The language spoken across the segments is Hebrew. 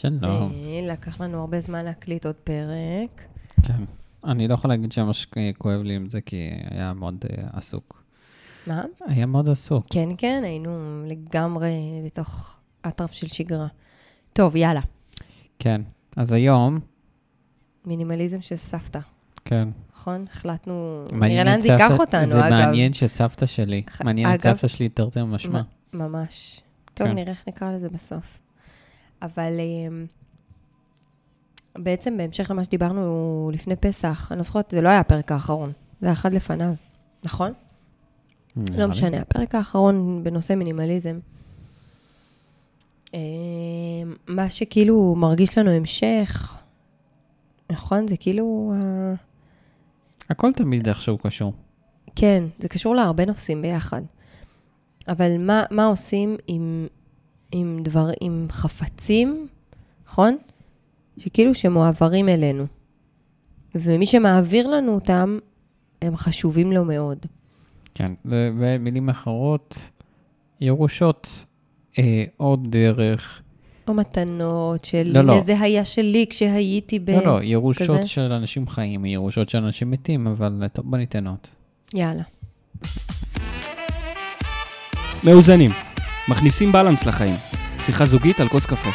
שלום. אה, לקח לנו הרבה זמן להקליט עוד פרק. כן. אני לא יכול להגיד שממש כואב לי עם זה, כי היה מאוד אה, עסוק. מה? היה מאוד עסוק. כן, כן, היינו לגמרי בתוך אטרף של שגרה. טוב, יאללה. כן. אז היום, מינימליזם של סבתא, כן. נכון? החלטנו... נראה לאן זה ייקח אותנו, זה אגב. מעניין שסבתא שלי, ח- מעניין את אגב- סבתא שלי תרתי משמע. ממש. טוב, כן. נראה איך נקרא לזה בסוף. אבל אמ, בעצם בהמשך למה שדיברנו לפני פסח, אני לא זוכרת, זה לא היה הפרק האחרון, זה היה אחד לפניו, נכון? לא. משנה, הפרק האחרון בנושא מינימליזם. אמ, מה שכאילו מרגיש לנו המשך, נכון? זה כאילו... אה, הכל תמיד איכשהו קשור. כן, זה קשור להרבה נושאים ביחד. אבל מה, מה עושים עם, עם דבר, עם חפצים, נכון? שכאילו שמועברים אלינו. ומי שמעביר לנו אותם, הם חשובים לו מאוד. כן. ב- במילים אחרות, ירושות אה, או דרך, או מתנות של, לא, לא. זה היה שלי כשהייתי ב... לא, לא, ירושות כזה? של אנשים חיים, ירושות של אנשים מתים, אבל טוב, בוא ניתן עוד. יאללה. מאוזנים, מכניסים בלנס לחיים. שיחה זוגית על כוס קפה.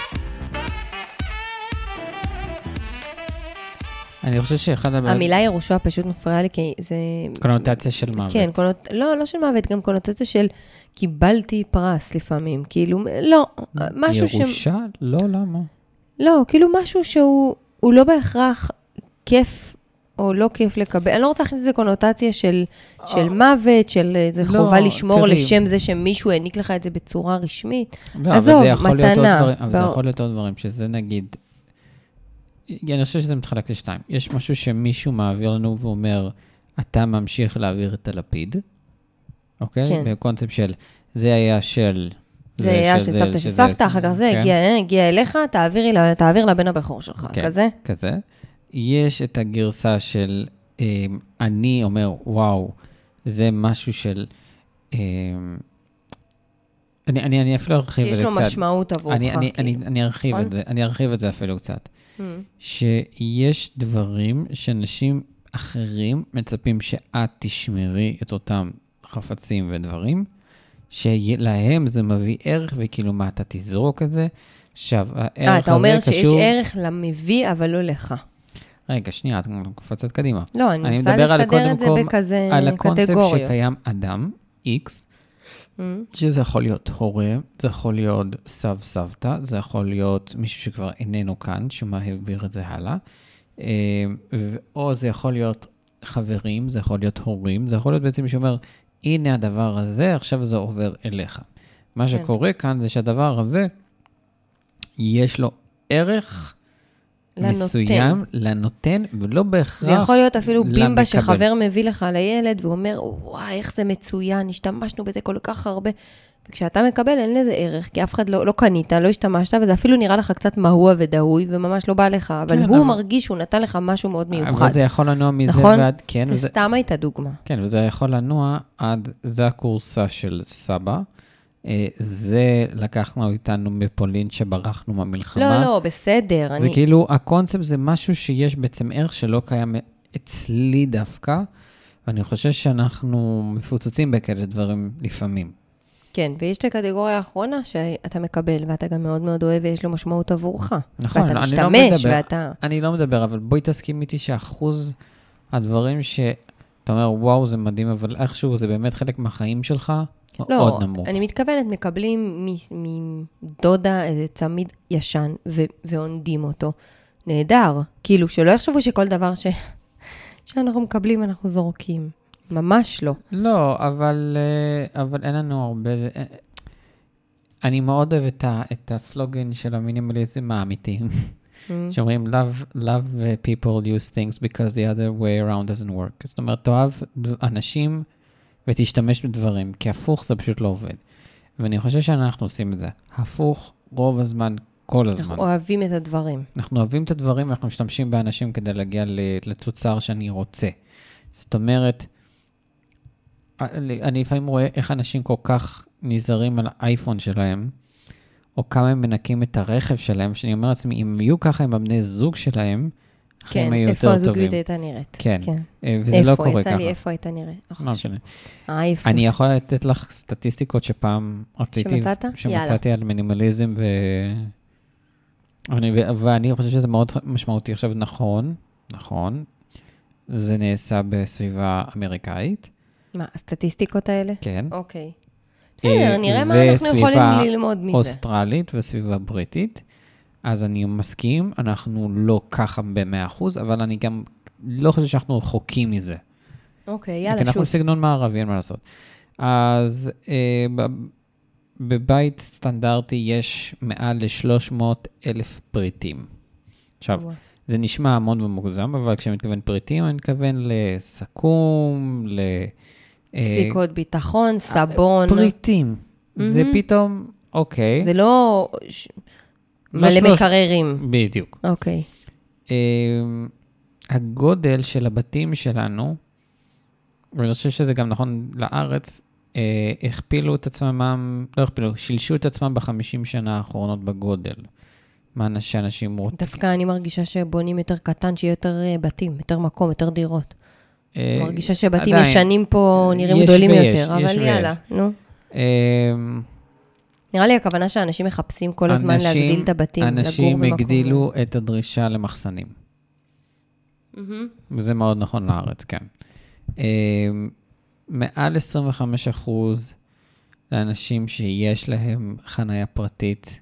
אני חושב שאחד הבעיות... המילה ירושה פשוט מפריעה לי, כי זה... קונוטציה של מוות. כן, קונות... לא, לא של מוות, גם קונוטציה של קיבלתי פרס לפעמים. כאילו, לא, משהו ש... ירושה? לא, למה? לא, כאילו משהו שהוא הוא לא בהכרח כיף או לא כיף לקבל. אני לא רוצה להכניס לזה קונוטציה של, של מוות, של איזה אה. לא, חובה לשמור תראי. לשם זה שמישהו העניק לך את זה בצורה רשמית. לא, עזוב, זה מתנה. דברים, אבל זה בר- יכול להיות עוד דברים, שזה נגיד, אני חושב שזה מתחלק לשתיים. יש משהו שמישהו מעביר לנו ואומר, אתה ממשיך להעביר את הלפיד, אוקיי? כן. בקונספט של, זה היה של... זה היה של סבתא של סבתא, אחר כך זה כן, הגיע, אה, אליך, תעביר לבן הבכור שלך, כן. כזה. כזה. יש את הגרסה של, אה, אני אומר, וואו, זה משהו של... אה, אני, אני, אני אפילו ארחיב את שיש זה לו קצת. משמעות עבורך. אני, אני, אני, כאילו. אני ארחיב נכון? את זה, אני ארחיב את זה אפילו קצת. Mm. שיש דברים שאנשים מצפים שאת תשמרי את אותם חפצים ודברים, שלהם זה מביא ערך, וכאילו, מה, אתה תזרוק את זה? עכשיו, הערך הזה קשור... אה, אתה אומר שיש ערך למביא, אבל לא לך. רגע, שנייה, את קופצת קדימה. לא, אני אני מנסה לסדר את זה בכזה על הקונספט. שקיים אדם, X, Mm. שזה יכול להיות הורה, זה יכול להיות סב סבתא, זה יכול להיות מישהו שכבר איננו כאן, שמעביר את זה הלאה, אה, או זה יכול להיות חברים, זה יכול להיות הורים, זה יכול להיות בעצם מישהו אומר, הנה הדבר הזה, עכשיו זה עובר אליך. מה כן. שקורה כאן זה שהדבר הזה, יש לו ערך לנותן. מסוים לנותן, ולא בהכרח זה יכול להיות אפילו בימבה למקבל. שחבר מביא לך לילד, והוא אומר, וואי, איך זה מצוין, השתמשנו בזה כל כך הרבה. וכשאתה מקבל, אין לזה ערך, כי אף אחד לא, לא קנית, לא השתמשת, וזה אפילו נראה לך קצת מהוע ודהוי, וממש לא בא לך, אבל כן, הוא אבל- מרגיש שהוא נתן לך משהו מאוד מיוחד. אבל זה יכול לנוע מזה נכון? ועד, כן, זה וזה, סתם הייתה דוגמה. כן, וזה יכול לנוע עד, זה הכורסה של סבא. אה, זה לקחנו איתנו מפולין שברחנו מהמלחמה. לא, לא, בסדר. זה אני... כאילו, הקונספט זה משהו שיש בעצם ערך שלא קיים אצלי דווקא, ואני חושב שאנחנו מפוצצים בכאלה דברים לפעמים. כן, ויש את הקטגוריה האחרונה שאתה מקבל, ואתה גם מאוד מאוד אוהב ויש לו משמעות עבורך. נכון, ואתה אני לא משתמש, מדבר- ואתה... אני לא מדבר, אבל בואי תסכים איתי שאחוז הדברים שאתה אומר, וואו, זה מדהים, אבל איכשהו זה באמת חלק מהחיים שלך, לא, מאוד נמוך. אני מתכוונת, מקבלים מדודה איזה צמיד ישן ו- ועונדים אותו. נהדר. כאילו, שלא יחשבו שכל דבר ש... שאנחנו מקבלים, אנחנו זורקים. ממש לא. לא, אבל, אה, אבל אין לנו הרבה... אה, אני מאוד אוהב את, ה, את הסלוגן של המינימליזם האמיתי, Mm. שאומרים, love, love uh, people use things because the other way around doesn't work. זאת אומרת, תאהב אנשים ותשתמש בדברים, כי הפוך זה פשוט לא עובד. ואני חושב שאנחנו עושים את זה. הפוך רוב הזמן, כל הזמן. אנחנו אוהבים את הדברים. אנחנו אוהבים את הדברים ואנחנו משתמשים באנשים כדי להגיע לתוצר שאני רוצה. זאת אומרת, אני לפעמים רואה איך אנשים כל כך נזהרים על האייפון שלהם, או כמה הם מנקים את הרכב שלהם, שאני אומר לעצמי, אם יהיו ככה עם הבני זוג שלהם, כן, איפה. הזוגיות הייתה נראית. כן, כן. אה, וזה לא קורה איפה? ככה. יצא לי איפה הייתה נראית. לא משנה. אה? אני יכול לתת לך סטטיסטיקות שפעם רציתי, שמצאת? שמצאתי על מינימליזם, ו... אני, ו- ואני חושב שזה מאוד משמעותי. עכשיו, נכון, נכון, זה נעשה בסביבה אמריקאית, מה, הסטטיסטיקות האלה? כן. אוקיי. אה, בסדר, נראה מה אנחנו יכולים וסביבה ללמוד מזה. אוסטרלית וסביבה בריטית. אז אני מסכים, אנחנו לא ככה ב-100%, אבל אני גם לא חושב שאנחנו רחוקים מזה. אוקיי, יאללה, אנחנו שוט. סגנון מערבי, אין מה לעשות. אז אה, בבית סטנדרטי יש מעל ל-300 אלף פריטים. עכשיו, וואו. זה נשמע המון ומוגזם, אבל כשאני מתכוון פריטים, אני מתכוון לסכו"ם, ל... אה, סיכות ביטחון, סבון. פריטים. זה מהמם. פתאום, אוקיי. זה לא לא מלא שלוש- מקררים. בדיוק. אוקיי. אה, הגודל של הבתים שלנו, ואני חושב שזה גם נכון לארץ, אה, הכפילו את עצמם, לא הכפילו, שילשו את עצמם בחמישים שנה האחרונות בגודל. מה אנש- שאנשים רוצים. דווקא אני מרגישה שבונים יותר קטן, שיהיה יותר אה, בתים, יותר מקום, יותר דירות. אה, מרגישה שבתים עדיין, ישנים פה נראים גדולים ויש, יותר, אבל ויש. יאללה, נו. אה, נראה לי הכוונה שאנשים מחפשים כל הזמן אנשים- להגדיל את הבתים, לגור במקום. אנשים הגדילו את הדרישה למחסנים. מהמם. וזה מאוד נכון לארץ, כן. אה, מעל 25 אחוז לאנשים שיש להם חניה פרטית,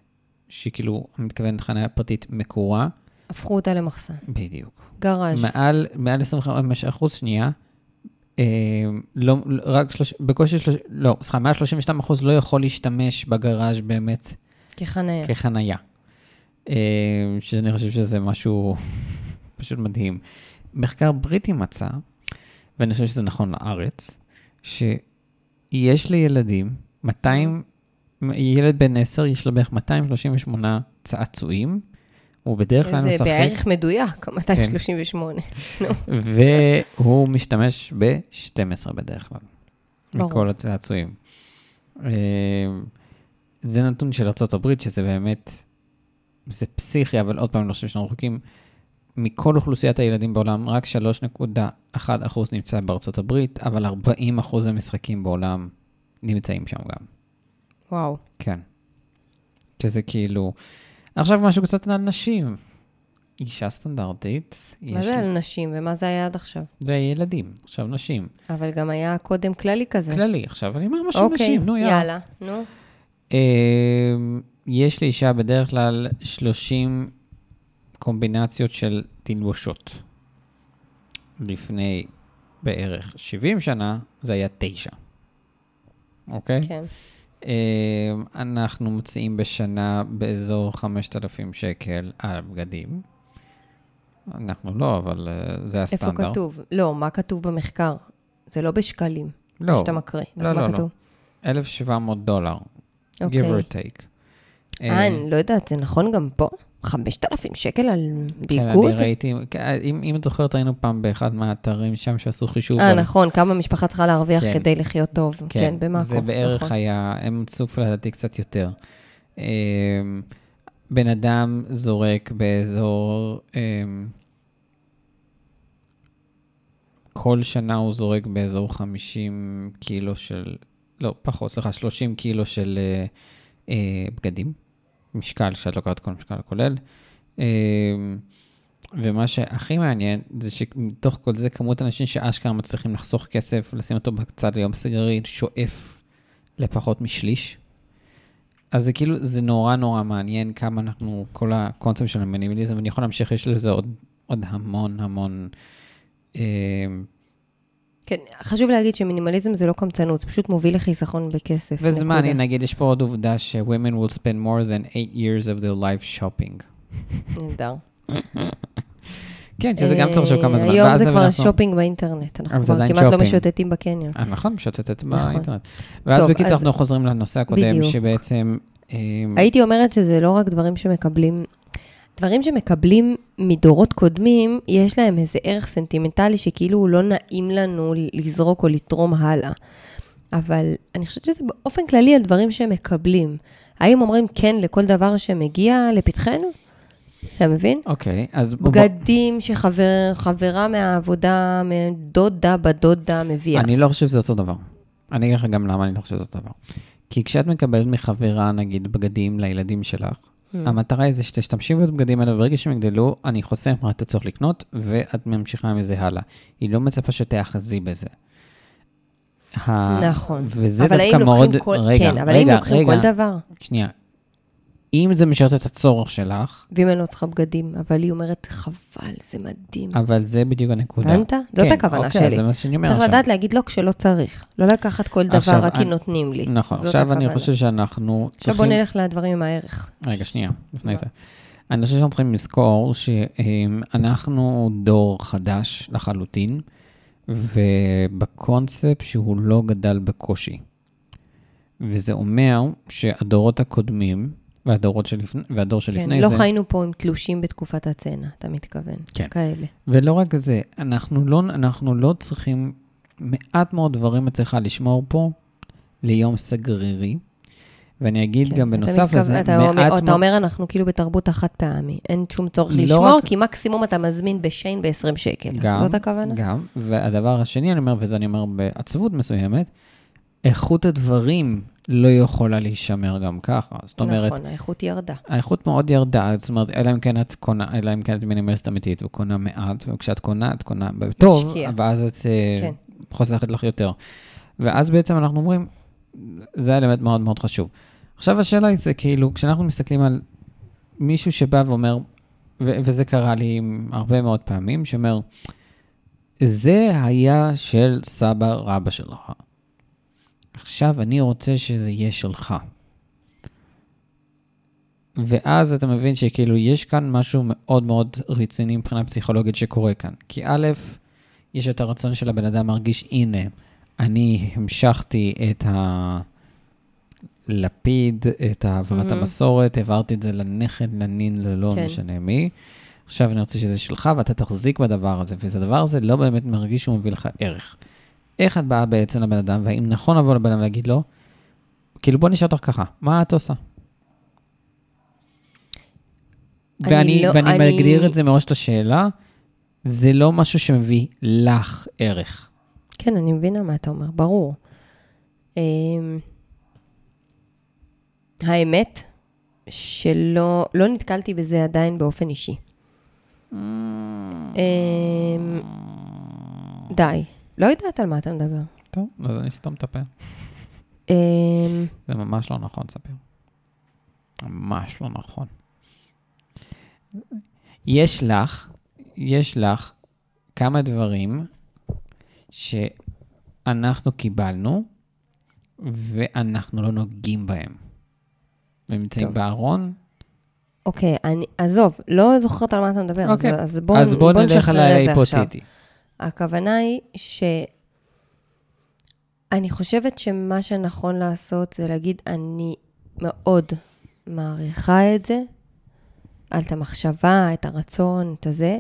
שכאילו, אני מתכוון חניה פרטית מקורה, הפכו אותה למחסן. בדיוק. גראז'. מעל, מעל 25 אחוז, שנייה, לא, לא- רק שלוש, בקושי, שלוש, לא, סליחה, מעל 32 אחוז לא יכול להשתמש בגראז' באמת כחניה. כחנייה. אה, שאני חושב שזה משהו פשוט מדהים. מחקר בריטי מצא, ואני חושב שזה נכון לארץ, שיש לילדים 200, ילד בן 10 יש לו בערך 238 צעצועים, הוא בדרך כלל זה משחק, בערך מדויק, 238. והוא משתמש ב-12 בדרך כלל, ברור. מכל הצעצועים. אה, זה נתון של ארה"ב, שזה באמת, זה פסיכי, אבל עוד פעם, אני חושב שאנחנו רחוקים. מכל אוכלוסיית הילדים בעולם, רק 3.1% נמצא בארצות הברית, אבל 40% המשחקים בעולם נמצאים שם גם. וואו. כן. שזה כאילו... עכשיו משהו קצת על נשים. אישה סטנדרטית, מה זה על נשים ומה זה היה עד עכשיו? וילדים, עכשיו נשים. אבל גם היה קודם כללי כזה. כללי, עכשיו אני אומר משהו אוקיי, נשים, נו יאללה. יאללה, נו. אמ, יש לאישה בדרך כלל 30 קומבינציות של תלבושות. לפני בערך 70 שנה זה היה 9. אוקיי? כן. אמ, אנחנו מוציאים בשנה באזור 5,000 שקל על בגדים. אנחנו לא, אבל אה, זה איפה הסטנדרט. כתוב? לא, מה כתוב במחקר? זה לא בשקלים, לא, שאתה מקריא. לא, אז לא, מה לא. כתוב? 1,700 דולר, give אוקיי. or take. אה, אמ, אני לא יודעת, זה נכון גם פה? 5,000 שקל על כן, ביגוד? אני ראיתי, כן, אם, אם את זוכרת, היינו פעם באחד מהאתרים שם שעשו חישוב. אה, על- נכון, כמה משפחה צריכה להרוויח כן. כדי לחיות טוב. כן, במאקו. זה בערך נכון. היה, הם צוף לדעתי קצת יותר. אמ, בן אדם זורק באזור, אמ, כל שנה הוא זורק באזור 50 קילו של, לא, פחות, סליחה, 30 קילו של אה, אה, בגדים. משקל, שאת לוקחת כל משקל הכולל. אמ, ומה שהכי מעניין, זה שמתוך כל זה, כמות אנשים שאשכרה מצליחים לחסוך כסף, לשים אותו בצד ליום סיגרי, שואף לפחות משליש. אז זה כאילו, זה נורא נורא מעניין כמה אנחנו, כל הקונספט של המינימליזם, ואני יכול להמשיך, יש לזה עוד, עוד המון המון... אה, כן, חשוב להגיד שמינימליזם זה לא קמצנות, זה פשוט מוביל לחיסכון בכסף. וזמן, נקודה. נגיד, יש פה עוד עובדה ש-women will spend more than 8 years of their life shopping. נהדר. כן, שזה גם צריך לחשוב כמה זמן. היום ואז זה כבר שופינג באינטרנט, אנחנו כבר כמעט לא. משוטטים בקניון. אה, נכון, משוטטת נכון. באינטרנט. ואז בקיצור, אנחנו חוזרים לנושא הקודם. שבעצם... אה, הייתי אומרת שזה לא רק דברים שמקבלים, דברים שמקבלים מדורות קודמים, יש להם איזה ערך סנטימנטלי שכאילו הוא לא נעים לנו לזרוק או לתרום הלאה. אבל אני חושבת שזה באופן כללי על דברים שהם מקבלים. האם אומרים כן לכל דבר שמגיע לפתחנו? אתה מבין? אוקיי, אז בוא- בגדים שחברה מהעבודה, דודה בדודה מביאה. אני לא חושב שזה אותו דבר. אני אגיד לך גם למה אני לא חושב שזה אותו דבר. כי כשאת מקבלת מחברה, נגיד, בגדים לילדים שלך. המטרה היא זה שתשתמשי בבגדים האלה, וברגע שהם יגדלו, אני חוסם לך את הצורך לקנות, ואת ממשיכה עם זה הלאה. היא לא מצפה שתאחזי בזה. נכון. וזה אבל דווקא האם מאוד... לוקחים כל, רגע, כן, אבל האם לוקחים רגע, כל דבר? שנייה. אם זה משרת את הצורך שלך, ואם אני לא צריכה בגדים, אבל היא אומרת, חבל, זה מדהים. אבל זה בדיוק הנקודה. הבנת? זאת כן, הכוונה אוקיי, שלי. זה מה שאני אומר צריך עכשיו. לדעת להגיד לא כשלא צריך. לא לקחת כל דבר עכשיו, רק כי אני- נותנים לי. נכון, עכשיו אני הכוונה. חושב שאנחנו עכשיו בוא צריכים... נלך לדברים עם הערך. רגע, שנייה, לפני? זה. אני חושב שאנחנו צריכים לזכור שאנחנו דור חדש לחלוטין, ובקונספט שהוא לא גדל בקושי. וזה אומר שהדורות הקודמים, והדורות שלפני, והדור כן, שלפני לא זה, חיינו פה עם תלושים בתקופת הצנע, אתה מתכוון. כן. כאלה. ולא רק זה, אנחנו לא, אנחנו לא צריכים, מעט מאוד דברים את צריכה לשמור פה ליום סגרירי. ואני אגיד כן, גם בנוסף לזה, אתה מעט אומר, מאוד... אתה אומר, אנחנו כאילו בתרבות החד פעמי. אין שום צורך לא לשמור, רק- כי מקסימום אתה מזמין בשיין ב-20 שקל. גם, זאת הכוונה? גם, והדבר השני, אני אומר, וזה אני אומר בעצבות מסוימת, איכות הדברים לא יכולה להישמר גם ככה. זאת אומרת, נכון, האיכות ירדה. האיכות מאוד ירדה, זאת אומרת, אלא אם כן את קונה, אלא אם כן את מינימליסט אמיתית וקונה מעט, וכשאת קונה, את קונה טוב. ואז את אה, כן. חוסכת לך יותר. ואז בעצם אנחנו אומרים, זה אלמנט מאוד מאוד חשוב. עכשיו השאלה היא, זה כאילו, כשאנחנו מסתכלים על מישהו שבא ואומר, ו- וזה קרה לי הרבה מאוד פעמים, שאומר, זה היה של סבא רבא שלך. עכשיו אני רוצה שזה יהיה שלך. ואז אתה מבין שכאילו יש כאן משהו מאוד מאוד רציני מבחינה פסיכולוגית שקורה כאן. כי א', יש את הרצון של הבן אדם להרגיש, הנה, אני המשכתי את הלפיד, את העברת Mhm. המסורת, העברתי את זה לנכד, לנין, ללא כן. משנה מי. עכשיו אני רוצה שזה שלך ואתה תחזיק בדבר הזה, והדבר הזה לא באמת מרגיש שהוא מביא לך ערך. איך את באה בעצם לבן אדם, והאם נכון לבוא לבן אדם ולהגיד לו, כאילו בוא נשאל אותך ככה, מה את עושה? אני ואני, לא- ואני אני- מגדיר את זה מראש את השאלה, זה לא משהו שמביא לך ערך. כן, אני מבינה מה אתה אומר, ברור. אמ, האמת, שלא לא נתקלתי בזה עדיין באופן אישי. אמ, די, לא יודעת על מה אתה מדבר. טוב, אז אני אסתום את הפה. אמ, זה ממש לא נכון, ספיר. ממש לא נכון. יש לך, יש לך כמה דברים שאנחנו קיבלנו, ואנחנו לא נוגעים בהם. הם נמצאים. בארון, אוקיי, אני, עזוב, לא זוכרת על מה אתה מדבר, אוקיי. אז, אז בוא, אז בוא נלך על נשחרר את זה עכשיו. ההיפותטי. הכוונה היא ש... אני חושבת שמה שנכון לעשות זה להגיד, אני מאוד מעריכה את זה, את המחשבה, את הרצון, את הזה.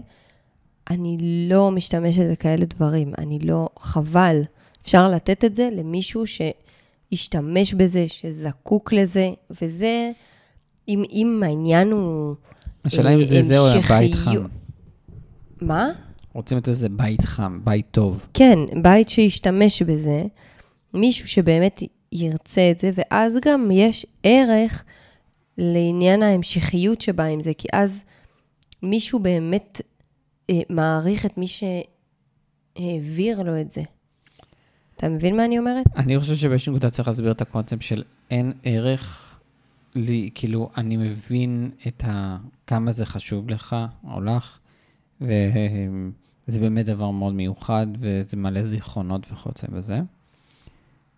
אני לא משתמשת בכאלה דברים, אני לא, חבל. אפשר לתת את זה למישהו שישתמש בזה, שזקוק לזה, וזה, אם, אם העניין הוא... השאלה אם זה זה או הבית. חם. מה? רוצים את איזה בית חם, בית טוב. כן, בית שישתמש בזה, מישהו שבאמת ירצה את זה, ואז גם יש ערך לעניין ההמשכיות שבא עם זה, כי אז מישהו באמת אה, מעריך את מי שהעביר לו את זה. אתה מבין מה אני אומרת? אני חושב שבאיזושהי נקודה צריך להסביר את הקונספט של אין ערך, לי, כאילו, אני מבין את ה... כמה זה חשוב לך או לך, וזה באמת דבר מאוד מיוחד, וזה מלא זיכרונות וכיוצא בזה,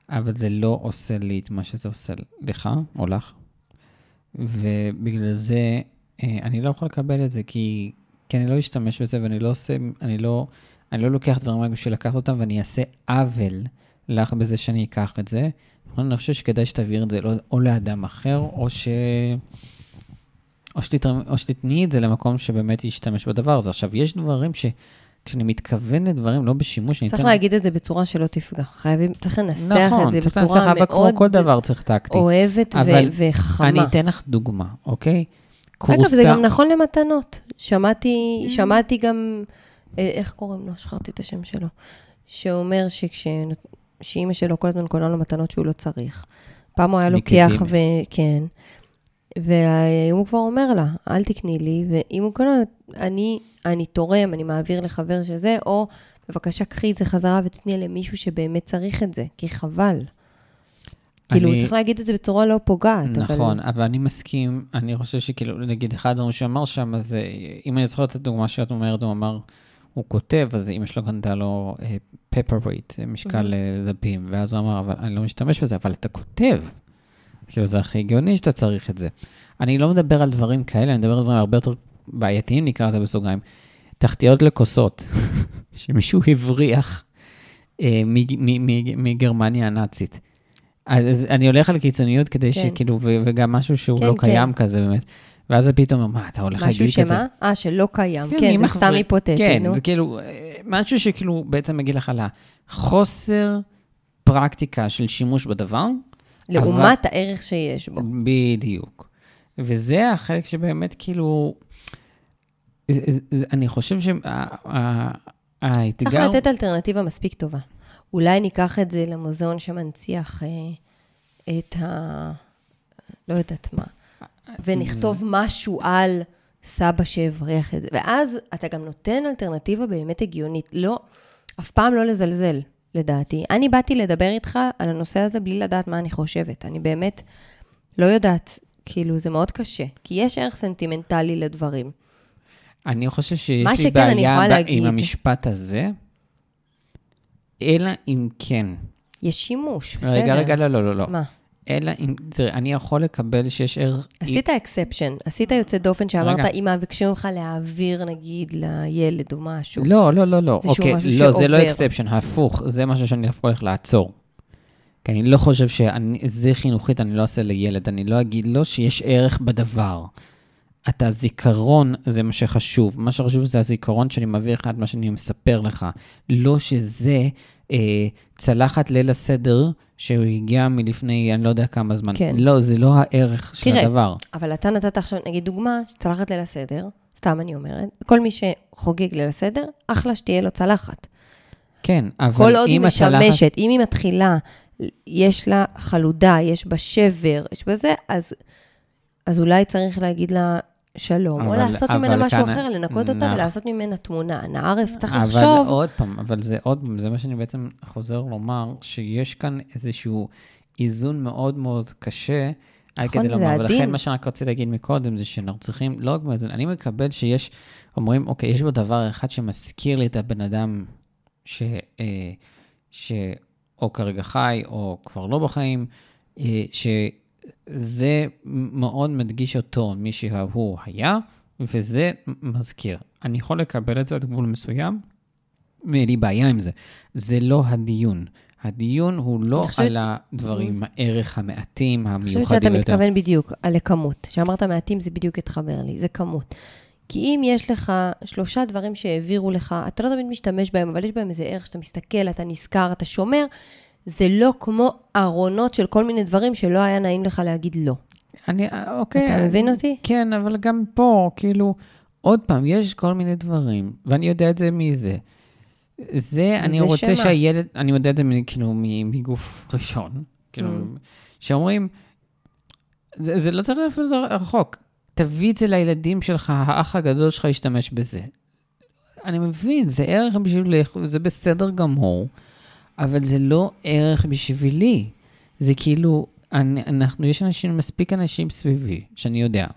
אבל זה לא עושה לי את מה שזה עושה לך או לך, ובגלל זה אה, אני לא יכול לקבל את זה, כי, כי אני לא אשתמש בזה ואני לא עושה, אני לא, אני לא לוקח דברים רק בשביל לקחת אותם, ואני אעשה עוול לך בזה שאני אקח את זה. אני חושב שכדאי שתעביר את זה לא- או לאדם אחר, או ש... או, שתתרמ... או שתתני את זה למקום שבאמת ישתמש בדבר הזה. עכשיו, יש דברים ש... כשאני מתכוון לדברים, לא בשימוש, אני צריך להגיד את זה בצורה שלא תפגע. חייבים, צריך לנסח נכון, את זה צריך לנסח, בצורה אבל כמו מאוד כל דבר צריך טקטי. אוהבת ו- וחכמה. אני אתן לך דוגמה, אוקיי? אגב, זה גם נכון למתנות. שמעתי, Mm. שמעתי גם, אה, איך קוראים לו? שכחתי את השם שלו. שאומר שכש... שאימא שלו כל הזמן קונה לו מתנות שהוא לא צריך. פעם הוא היה לוקח, ניקדימוס. וכן. והיום הוא כבר אומר לה, אל תקני לי, ואם הוא קונה, אני, אני תורם, אני מעביר לחבר של זה, או בבקשה, קחי את זה חזרה ותתני למישהו שבאמת צריך את זה, כי חבל. כאילו, אני- צריך להגיד את זה בצורה לא פוגעת. אבל- נכון, אבל אני מסכים, אני חושב שכאילו, נגיד, אחד הדברים שהוא אמר שם, זה, אם אני זוכר את הדוגמה שאת אומרת, הוא אמר, הוא כותב, אז אמא שלו קנתה לו פפר רייט, משקל אה, דפים, ואז הוא אמר, אבל אני לא משתמש בזה, אבל אתה כותב. כאילו, זה הכי הגיוני שאתה צריך את זה. אני לא מדבר על דברים כאלה, אני מדבר על דברים הרבה יותר בעייתיים, נקרא לזה בסוגריים. תחתיות לכוסות, שמישהו הבריח אה, מגרמניה הנאצית. אז אני הולך על קיצוניות כדי כן. שכאילו, ו- וגם משהו שהוא כן, לא כן. קיים כזה באמת. ואז פתאום מה, אתה הולך משהו להגיד כזה? שמה? אה, שלא קיים. כן, כן, זה סתם היפותטי, כן, נו. זה כאילו, משהו שכאילו בעצם מגיד לך על החוסר פרקטיקה של שימוש בדבר, לעומת הערך שיש בו. בדיוק. וזה החלק שבאמת כאילו, זה, זה, זה, אני חושב שהאתגר... צריך לתת אלטרנטיבה מספיק טובה. אולי ניקח את זה למוזיאון שמנציח אה, את ה... לא יודעת מה. ונכתוב משהו על סבא שהבריח את זה. ואז אתה גם נותן אלטרנטיבה באמת הגיונית. לא, אף פעם לא לזלזל, לדעתי. אני באתי לדבר איתך על הנושא הזה בלי לדעת מה אני חושבת. אני באמת לא יודעת, כאילו, זה מאוד קשה. כי יש ערך סנטימנטלי לדברים. אני חושב שיש לי שכן, בעיה ב- להגיד- עם המשפט הזה, אלא אם כן. יש שימוש, בסדר. רגע, רגע, לא, לא, לא, לא. מה? אלא אם, תראה, אני יכול לקבל שיש ערך... עשית exception, עשית יוצא דופן שאמרת. אם מבקשים ממך להעביר, נגיד, לילד או משהו. לא, לא, לא, לא. אוקיי, משהו לא, זה לא שעובר. exception, הפוך, זה משהו שאני דווקא הולך לעצור. כי אני לא חושב שזה חינוכית, אני לא אעשה לילד, אני לא אגיד לו שיש ערך בדבר. אתה זיכרון, זה מה שחשוב. מה שחשוב זה הזיכרון שאני מביא לך את מה שאני מספר לך. לא שזה אה, צלחת ליל הסדר שהוא הגיע מלפני אני לא יודע כמה זמן. כן. לא, זה לא הערך של תראה, הדבר. אבל אתה נתת עכשיו, נגיד, דוגמה, צלחת ליל הסדר, סתם אני אומרת, כל מי שחוגג ליל הסדר, אחלה שתהיה לו צלחת. כן, אבל כל עוד היא אם הצלחת... משמשת, אם היא מתחילה, יש לה חלודה, יש בה שבר, יש בזה, אז, אז אולי צריך להגיד לה שלום, או אבל- לעשות אבל ממנה משהו כאן- אחר, לנקות אותה נכ- ולעשות ממנה תמונה. נערף, צריך אבל לחשוב. עוד פעם, אבל זה עוד פעם, זה מה שאני בעצם חוזר לומר, שיש כאן איזשהו איזון מאוד מאוד קשה. נכון, כדי זה לומר, ולכן. מה שאני רק רציתי להגיד מקודם, זה שאנחנו צריכים, לא רק באיזון, אני מקבל שיש, אומרים, אוקיי, יש בו דבר אחד שמזכיר לי את הבן אדם ש... אה, שאו כרגע חי, או כבר לא בחיים, אה, שזה מאוד מדגיש אותו, מי שהוא היה, וזה מזכיר. אני יכול לקבל את זה עד גבול מסוים, ואין לי בעיה עם זה. זה לא הדיון. הדיון הוא לא חושבת- על הדברים, הערך המעטים, אני חושבת המיוחדים שאתה. מתכוון בדיוק על הכמות. שאמרת מעטים, זה בדיוק התחבר לי, זה כמות. כי אם יש לך שלושה דברים שהעבירו לך, אתה לא תמיד משתמש בהם, אבל יש בהם איזה ערך שאתה מסתכל, אתה נזכר, אתה שומר, זה לא כמו ארונות של כל מיני דברים שלא היה נעים לך להגיד לא. אני, אוקיי. אתה מבין אותי? כן, אבל גם פה, כאילו, עוד פעם, יש כל מיני דברים, ואני יודע את זה מזה. זה, אני זה רוצה שמה. שהילד, אני יודע את זה כאילו מגוף ראשון, כאילו, Mm. שאומרים, זה, זה לא צריך להיות רחוק. תביא את זה לילדים שלך, האח הגדול שלך ישתמש בזה. אני מבין, זה ערך בשבילך, זה בסדר גמור, אבל זה לא ערך בשבילי. זה כאילו, אני, אנחנו, יש אנשים, מספיק אנשים סביבי, שאני יודע,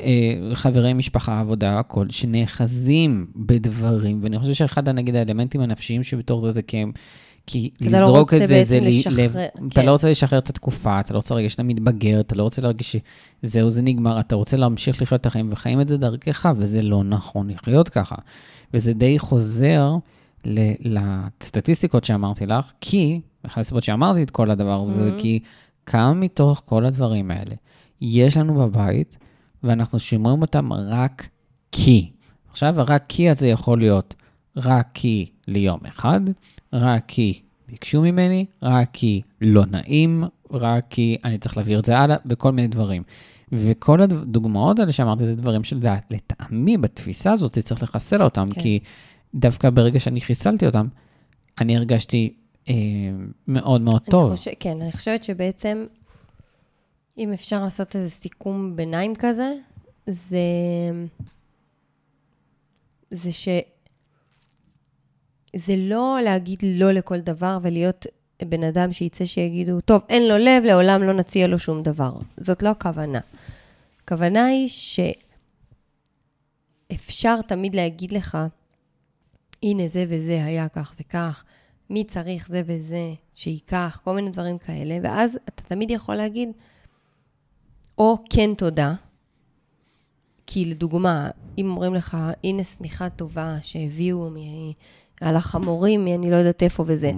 אה, חברי משפחה, עבודה, הכל, שנאחזים בדברים, ואני חושב שאחד, נגיד, האלמנטים הנפשיים שבתוך זה, זה כי הם... כי לא לזרוק רוצה את זה, זה לשחרר, כן. אתה לא רוצה לשחרר את התקופה, אתה לא רוצה להרגיש שאתה מתבגר, אתה לא רוצה להרגיש שזהו, זה נגמר, אתה רוצה להמשיך לחיות את החיים, וחיים את זה דרכך, וזה לא נכון לחיות ככה. וזה די חוזר לסטטיסטיקות שאמרתי לך, כי, אחת הסיבות שאמרתי את כל הדבר הזה, Mhm. כי כמה מתוך כל הדברים האלה יש לנו בבית, ואנחנו שומרים אותם רק כי. עכשיו, הרק כי הזה יכול להיות רק כי ליום אחד, רק כי ביקשו ממני, רק כי לא נעים, רק כי אני צריך להעביר את זה הלאה, וכל מיני דברים. וכל הדוגמאות האלה שאמרתי, זה דברים שלטעמי, בתפיסה הזאת, צריך לחסל אותם, כן. כי דווקא ברגע שאני חיסלתי אותם, אני הרגשתי אה, מאוד מאוד אני טוב. חושב, כן, אני חושבת שבעצם, אם אפשר לעשות איזה סיכום ביניים כזה, זה, זה ש... זה לא להגיד לא לכל דבר ולהיות בן אדם שיצא שיגידו, טוב, אין לו לב, לעולם לא נציע לו שום דבר. זאת לא הכוונה. הכוונה היא שאפשר תמיד להגיד לך, הנה זה וזה היה כך וכך, מי צריך זה וזה, שייקח, כל מיני דברים כאלה, ואז אתה תמיד יכול להגיד, או כן תודה, כי לדוגמה, אם אומרים לך, הנה שמיכה טובה שהביאו מ... על החמורים, אני לא יודעת איפה וזה,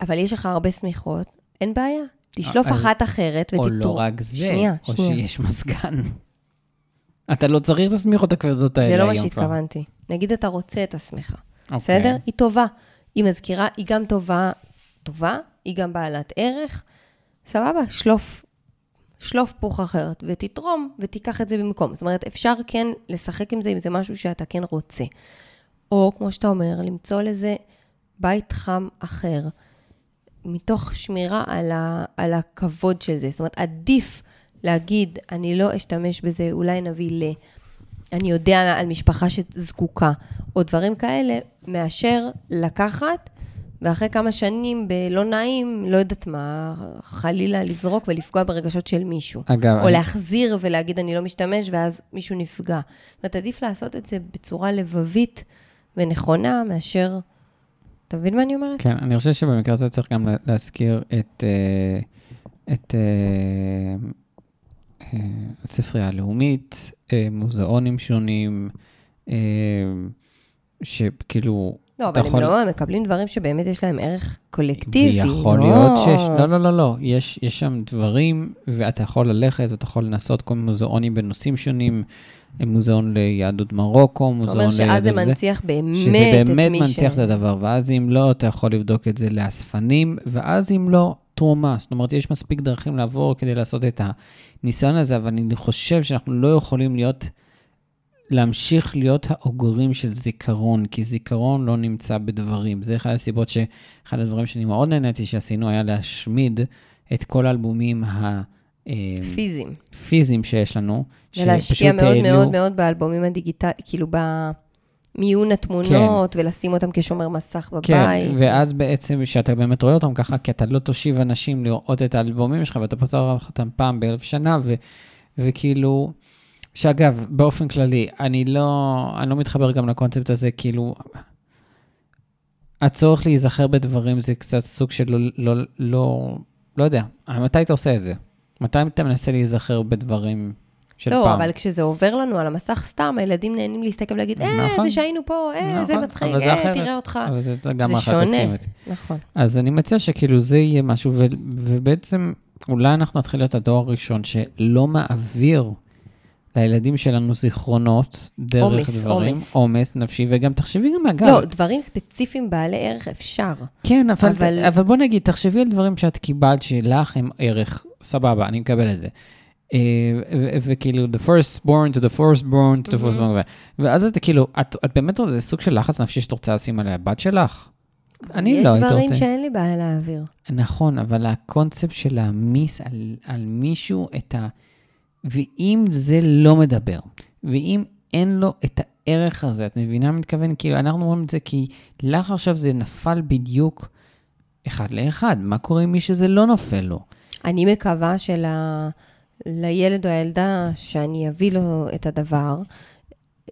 אבל יש לך הרבה שמיכות, אין בעיה. תשלוף אז- אחת אחרת או ותתור. לא רק זה, שנייה, או שנייה. שיש מזגן. אתה לא צריך את השמיכות הכבדות האלה זה היום לא כבר. מה שהתכוונתי. נגיד אתה רוצה את השמיכה, אוקיי. בסדר? היא טובה. היא מזכירה, היא גם טובה, טובה, היא גם בעלת ערך. סבבה, שלוף, שלוף פוך אחרת, ותתרום, ותיקח את זה במקום. זאת אומרת, אפשר כן לשחק עם זה, אם זה משהו שאתה כן רוצה. או, כמו שאתה אומר, למצוא לזה בית חם אחר, מתוך שמירה על, ה, על הכבוד של זה. זאת אומרת, עדיף להגיד, אני לא אשתמש בזה, אולי נביא ל... אני יודע על משפחה שזקוקה, או דברים כאלה, מאשר לקחת, ואחרי כמה שנים בלא נעים, לא יודעת מה, חלילה לזרוק ולפגוע ברגשות של מישהו. אגב, או אני- להחזיר ולהגיד אני לא משתמש, ואז מישהו נפגע. זאת אומרת, עדיף לעשות את זה בצורה לבבית ונכונה, מאשר... אתה מבין מה אני אומרת? כן, אני חושב שבמקרה הזה צריך גם לה- להזכיר את, אה, את אה, הספרייה הלאומית, אה, מוזיאונים שונים, אה, שכאילו, לא, אתה אבל יכול- הם לא, הם מקבלים דברים שבאמת יש להם ערך קולקטיבי. ויכול לא- להיות שיש, לא, לא, לא, לא, יש, יש שם דברים, ואתה יכול ללכת, ואתה יכול לנסות כל מיני מוזיאונים בנושאים שונים, מוזיאון ליהדות מרוקו, אתה מוזיאון אומר שאז זה ליהדות זה. מנציח באמת שזה את באמת מי מנציח ש... את הדבר, ואז אם לא, אתה יכול לבדוק את זה לאספנים, ואז אם לא, תרומה. זאת אומרת, יש מספיק דרכים לעבור כדי לעשות את הניסיון הזה, אבל אני חושב שאנחנו לא יכולים להיות, להמשיך להיות האוגרים של זיכרון, כי זיכרון לא נמצא בדברים. זה אחד הסיבות שאחד הדברים שאני מאוד נהניתי שעשינו היה להשמיד את כל האלבומים ה... אה, פיזיים. פיזיים שיש לנו, ולהשקיע מאוד העלו- מאוד מאוד באלבומים הדיגיטליים, כאילו במיון התמונות, ולשים אותם כשומר מסך בבית. כן, ואז בעצם, שאתה באמת רואה אותם ככה, כי אתה לא תושיב אנשים לראות את האלבומים שלך, ואתה פותר אותם פעם באלף שנה, ו, וכאילו, שאגב, באופן כללי, אני לא, אני לא מתחבר גם לקונספט הזה, כאילו, הצורך להיזכר בדברים זה קצת סוג של לא, לא, לא, לא יודע, מתי אתה עושה את זה? מתי אתה מנסה להיזכר בדברים של לא, פעם? אבל כשזה עובר לנו על המסך סתם, הילדים נהנים להסתכל ולהגיד, אה, נכון. זה שהיינו פה, אה, זה נכון, מצחיק, זה אה, אחרת. תראה אותך. אבל זה גם זה אחת איתי. נכון. אז אני מציע שכאילו זה יהיה משהו, ו- ובעצם אולי אנחנו נתחיל להיות הדור הראשון שלא מעביר לילדים שלנו זיכרונות דרך עומס, דברים, עומס. עומס נפשי, וגם תחשבי גם אגב, לא, דברים ספציפיים בעלי ערך אפשר. כן, אבל- אבל... אבל בוא נגיד, תחשבי על דברים שאת קיבלת שלך הם ערך, סבבה, אני מקבל את זה. אה, וכאילו, the first born to the first born to the first born, ואז את כאילו, את, באמת, זה סוג של לחץ נפשי שאת רוצה לשים על הבת שלך? אני לא הייתי יש רוצה. דברים שאין לי בעיה להעביר. נכון, אבל הקונספט של להעמיס על, על מישהו את ה... ואם זה לא מדבר, ואם אין לו את הערך הזה, את מבינה מה מתכוון? כאילו, אנחנו אומרים את זה כי לך עכשיו זה נפל בדיוק אחד לאחד. מה קורה עם מי שזה לא נופל לו? אני מקווה של... לילד או הילדה שאני אביא לו את הדבר,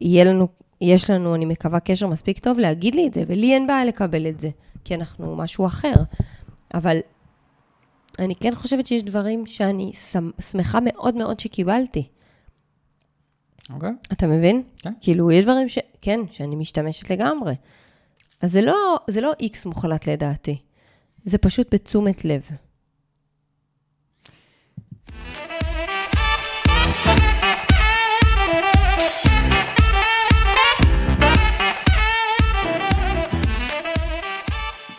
יהיה לנו, יש לנו, אני מקווה, קשר מספיק טוב להגיד לי את זה, ולי אין בעיה לקבל את זה, כי אנחנו משהו אחר. אבל אני כן חושבת שיש דברים שאני שמ- שמחה מאוד מאוד שקיבלתי. אוקיי. אתה מבין? כן. כאילו, יש דברים ש... כן, שאני משתמשת לגמרי. אז זה לא, זה לא איקס מוחלט לדעתי. זה פשוט בתשומת לב.